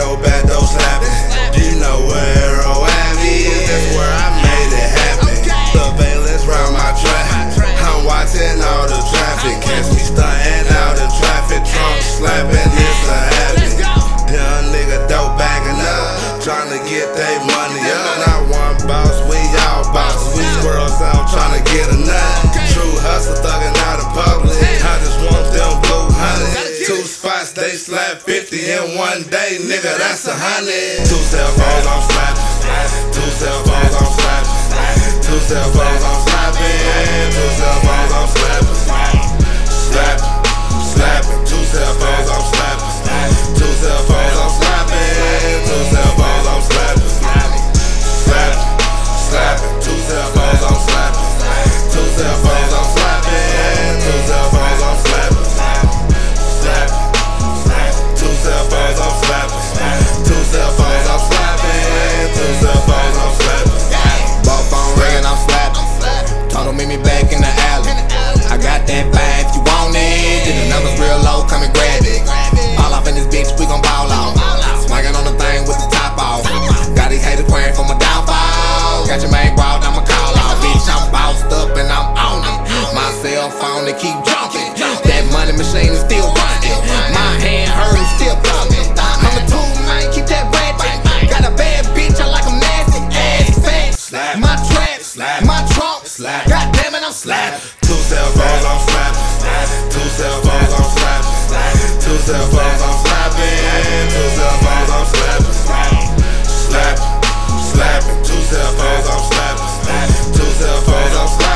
slapping. Front they slap 50 in one day, nigga, that's a hundred. Two cell phones, I'm slapping. Two cell phones, I'm slapping. Two cell phones, I'm slapping. Meet me back in the alley. I got that vibe, if you want it. Then the numbers real low, come and grab it. All off in this bitch, we gon' ball off. Swinging on the thing with the top off. Got these haters praying for my downfall. Got your main wild, I'ma call out. Bitch, I'm bossed up and I'm on it. My cell phone, they keep jumping. That money machine is still running. My hand hurting, still thumbing. I'm a tool, man, keep that ratchet. Got a bad bitch, I like 'em nasty. Ass fat. Slap. My trap, Slap. my trunk, Slap. Two cell phones, I'm slapping. Two cell phones, I'm slapping. Two cell phones, I'm slapping. Two cell phones, I'm slapping. Slapping, slapping. Two cell phones, I'm slapping. Two cell phones, I'm slapping.